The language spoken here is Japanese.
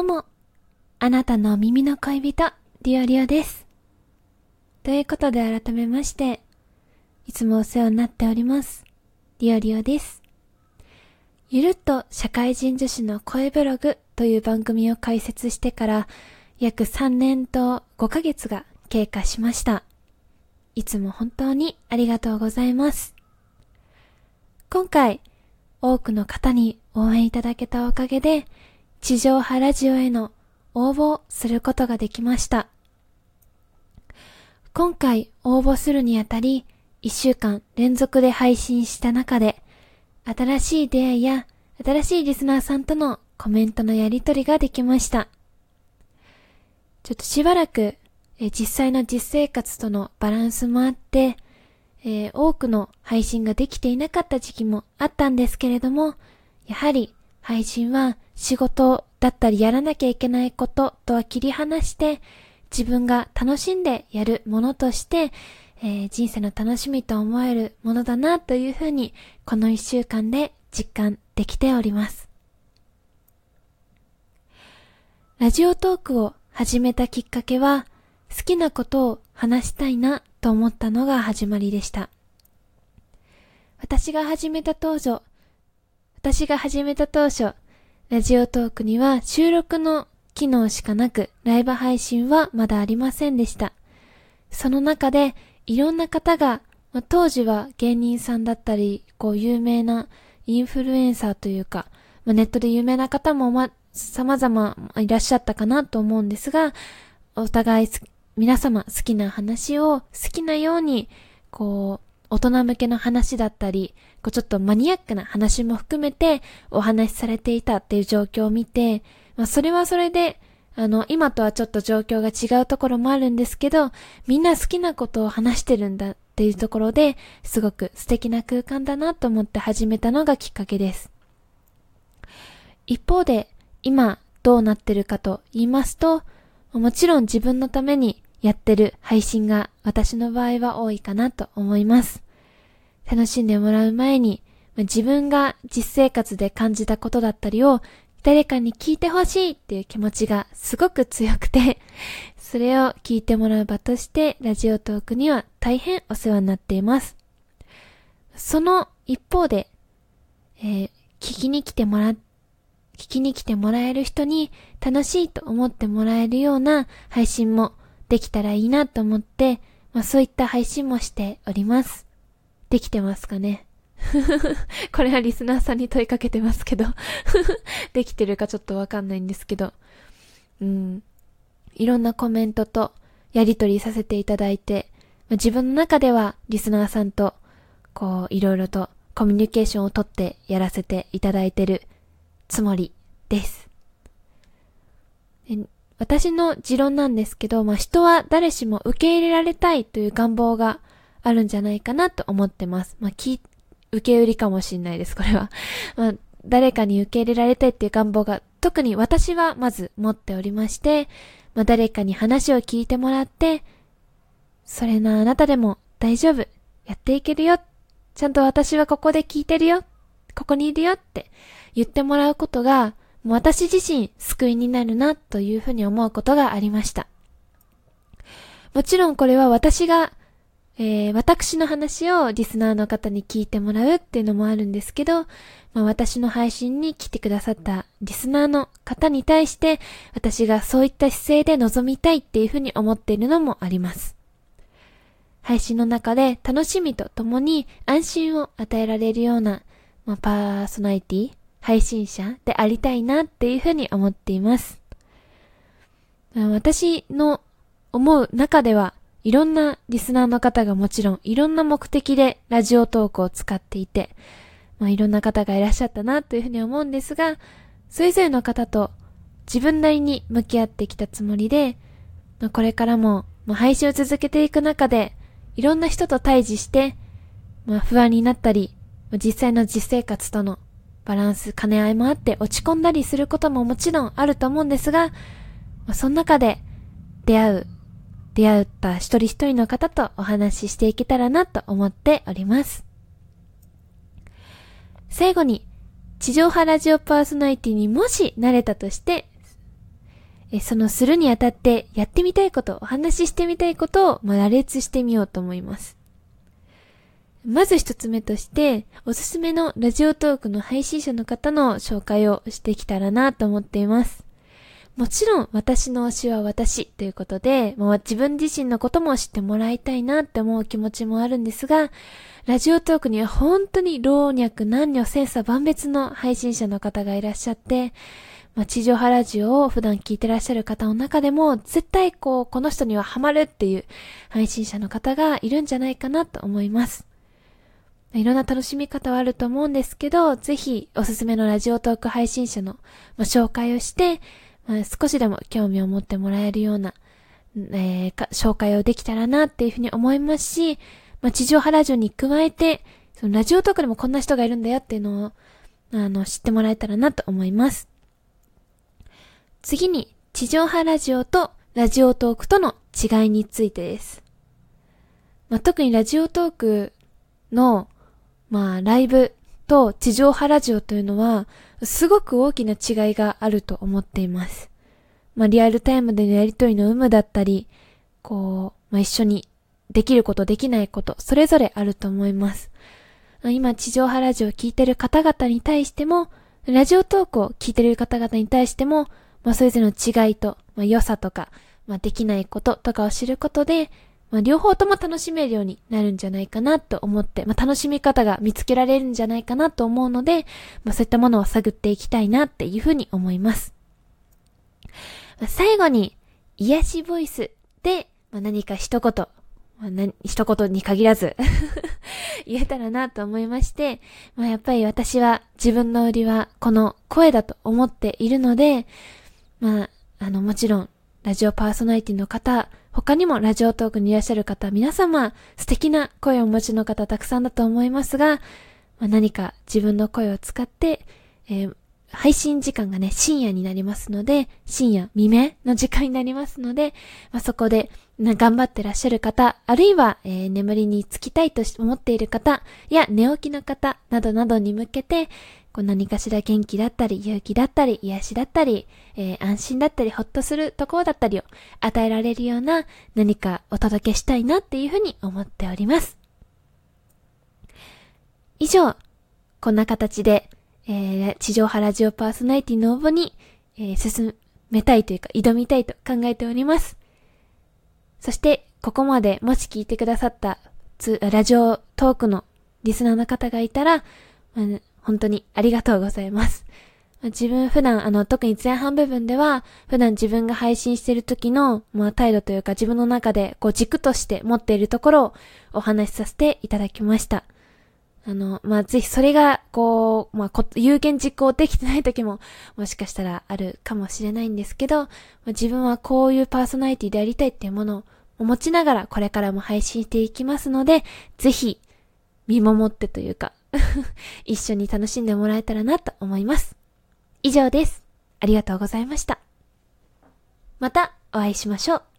どうも、あなたの耳の恋人、リオリオです。ということで改めまして、いつもお世話になっております。リオリオです。ゆるっと社会人女子の声ブログという番組を開設してから約3年と5ヶ月が経過しました。いつも本当にありがとうございます。今回、多くの方に応援いただけたおかげで、地上波ラジオへの応募をすることができました。今回応募するにあたり、一週間連続で配信した中で、新しい出会いや新しいリスナーさんとのコメントのやりとりができました。ちょっとしばらく、え実際の実生活とのバランスもあって、えー、多くの配信ができていなかった時期もあったんですけれども、やはり配信は仕事だったりやらなきゃいけないこととは切り離して、自分が楽しんでやるものとして、えー、人生の楽しみと思えるものだなというふうに、この一週間で実感できております。ラジオトークを始めたきっかけは、好きなことを話したいなと思ったのが始まりでした。私が始めた当初、私が始めた当初、ラジオトークには収録の機能しかなく、ライブ配信はまだありませんでした。その中で、いろんな方が、まあ、当時は芸人さんだったり、こう有名なインフルエンサーというか、まあ、ネットで有名な方もま、様々いらっしゃったかなと思うんですが、お互い皆様好きな話を好きなように、こう、大人向けの話だったり、こうちょっとマニアックな話も含めてお話しされていたっていう状況を見て、まあそれはそれで、あの、今とはちょっと状況が違うところもあるんですけど、みんな好きなことを話してるんだっていうところで、すごく素敵な空間だなと思って始めたのがきっかけです。一方で、今どうなってるかと言いますと、もちろん自分のためにやってる配信が私の場合は多いかなと思います。楽しんでもらう前に、自分が実生活で感じたことだったりを誰かに聞いてほしいっていう気持ちがすごく強くて、それを聞いてもらう場としてラジオトークには大変お世話になっています。その一方で、えー、聞きに来てもら、聞きに来てもらえる人に楽しいと思ってもらえるような配信もできたらいいなと思って、まあそういった配信もしております。できてますかね？これはリスナーさんに問いかけてますけど できてるかちょっとわかんないんですけど、うん。いろんなコメントとやりとりさせていただいて、まあ、自分の中ではリスナーさんと、こう、いろいろとコミュニケーションをとってやらせていただいてるつもりです。私の持論なんですけど、まあ、人は誰しも受け入れられたいという願望があるんじゃないかなと思ってます。まあ、き、受け売りかもしんないです、これは。まあ、誰かに受け入れられたいっていう願望が特に私はまず持っておりまして、まあ、誰かに話を聞いてもらって、それなあなたでも大丈夫。やっていけるよ。ちゃんと私はここで聞いてるよ。ここにいるよって言ってもらうことが、私自身救いになるなというふうに思うことがありました。もちろんこれは私が、えー、私の話をリスナーの方に聞いてもらうっていうのもあるんですけど、まあ、私の配信に来てくださったリスナーの方に対して私がそういった姿勢で臨みたいっていうふうに思っているのもあります。配信の中で楽しみとともに安心を与えられるような、まあ、パーソナリティ、配信者でありたいなっていうふうに思っています。私の思う中では、いろんなリスナーの方がもちろんいろんな目的でラジオトークを使っていて、まあ、いろんな方がいらっしゃったなというふうに思うんですが、それぞれの方と自分なりに向き合ってきたつもりで、まあ、これからも、まあ、配信を続けていく中で、いろんな人と対峙して、まあ、不安になったり、実際の実生活とのバランス、兼ね合いもあって落ち込んだりすることももちろんあると思うんですが、その中で出会う、出会った一人一人の方とお話ししていけたらなと思っております。最後に、地上波ラジオパーソナリティにもしなれたとして、そのするにあたってやってみたいこと、お話ししてみたいことを、ま、羅列してみようと思います。まず一つ目として、おすすめのラジオトークの配信者の方の紹介をしてきたらなと思っています。もちろん私の推しは私ということで、もう自分自身のことも知ってもらいたいなって思う気持ちもあるんですが、ラジオトークには本当に老若男女千差万別の配信者の方がいらっしゃって、まあ、地上波ラジオを普段聞いてらっしゃる方の中でも、絶対こう、この人にはハマるっていう配信者の方がいるんじゃないかなと思います。いろんな楽しみ方はあると思うんですけど、ぜひおすすめのラジオトーク配信者の、ま、紹介をして、まあ、少しでも興味を持ってもらえるような、えー、紹介をできたらなっていうふうに思いますし、まあ、地上波ラジオに加えて、そのラジオトークでもこんな人がいるんだよっていうのを、あの、知ってもらえたらなと思います。次に、地上波ラジオとラジオトークとの違いについてです。まあ、特にラジオトークの、まあ、ライブと地上波ラジオというのは、すごく大きな違いがあると思っています。まあ、リアルタイムでのやりとりの有無だったり、こう、まあ、一緒にできること、できないこと、それぞれあると思います。今、地上波ラジオを聞いてる方々に対しても、ラジオトークを聞いてる方々に対しても、まあ、それぞれの違いと、まあ、良さとか、まあ、できないこととかを知ることで、まあ、両方とも楽しめるようになるんじゃないかなと思って、まあ、楽しみ方が見つけられるんじゃないかなと思うので、まあ、そういったものを探っていきたいなっていうふうに思います。まあ、最後に、癒しボイスで、まあ、何か一言、まあ、な一言に限らず 言えたらなと思いまして、まあ、やっぱり私は自分の売りはこの声だと思っているので、まあ、あの、もちろん、ラジオパーソナリティの方、他にもラジオトークにいらっしゃる方、皆様、素敵な声をお持ちの方たくさんだと思いますが、まあ、何か自分の声を使って、えー、配信時間がね、深夜になりますので、深夜、未明の時間になりますので、まあ、そこで、頑張ってらっしゃる方、あるいは、えー、眠りにつきたいと思っている方、や寝起きの方、などなどに向けて、こう何かしら元気だったり、勇気だったり、癒しだったり、えー、安心だったり、ほっとするところだったりを与えられるような何かお届けしたいなっていうふうに思っております。以上、こんな形で、えー、地上波ラジオパーソナリティの応募に、えー、進めたいというか挑みたいと考えております。そして、ここまでもし聞いてくださったラジオトークのリスナーの方がいたら、本当にありがとうございます。自分普段、あの、特に前半部分では、普段自分が配信してる時の、まあ、態度というか自分の中で、こう、軸として持っているところをお話しさせていただきました。あの、まあ、ぜひそれが、こう、まあ、有言実行できてない時も、もしかしたらあるかもしれないんですけど、まあ、自分はこういうパーソナリティでありたいっていうものを持ちながら、これからも配信していきますので、ぜひ、見守ってというか 一緒に楽しんでもらえたらなと思います。以上です。ありがとうございました。またお会いしましょう。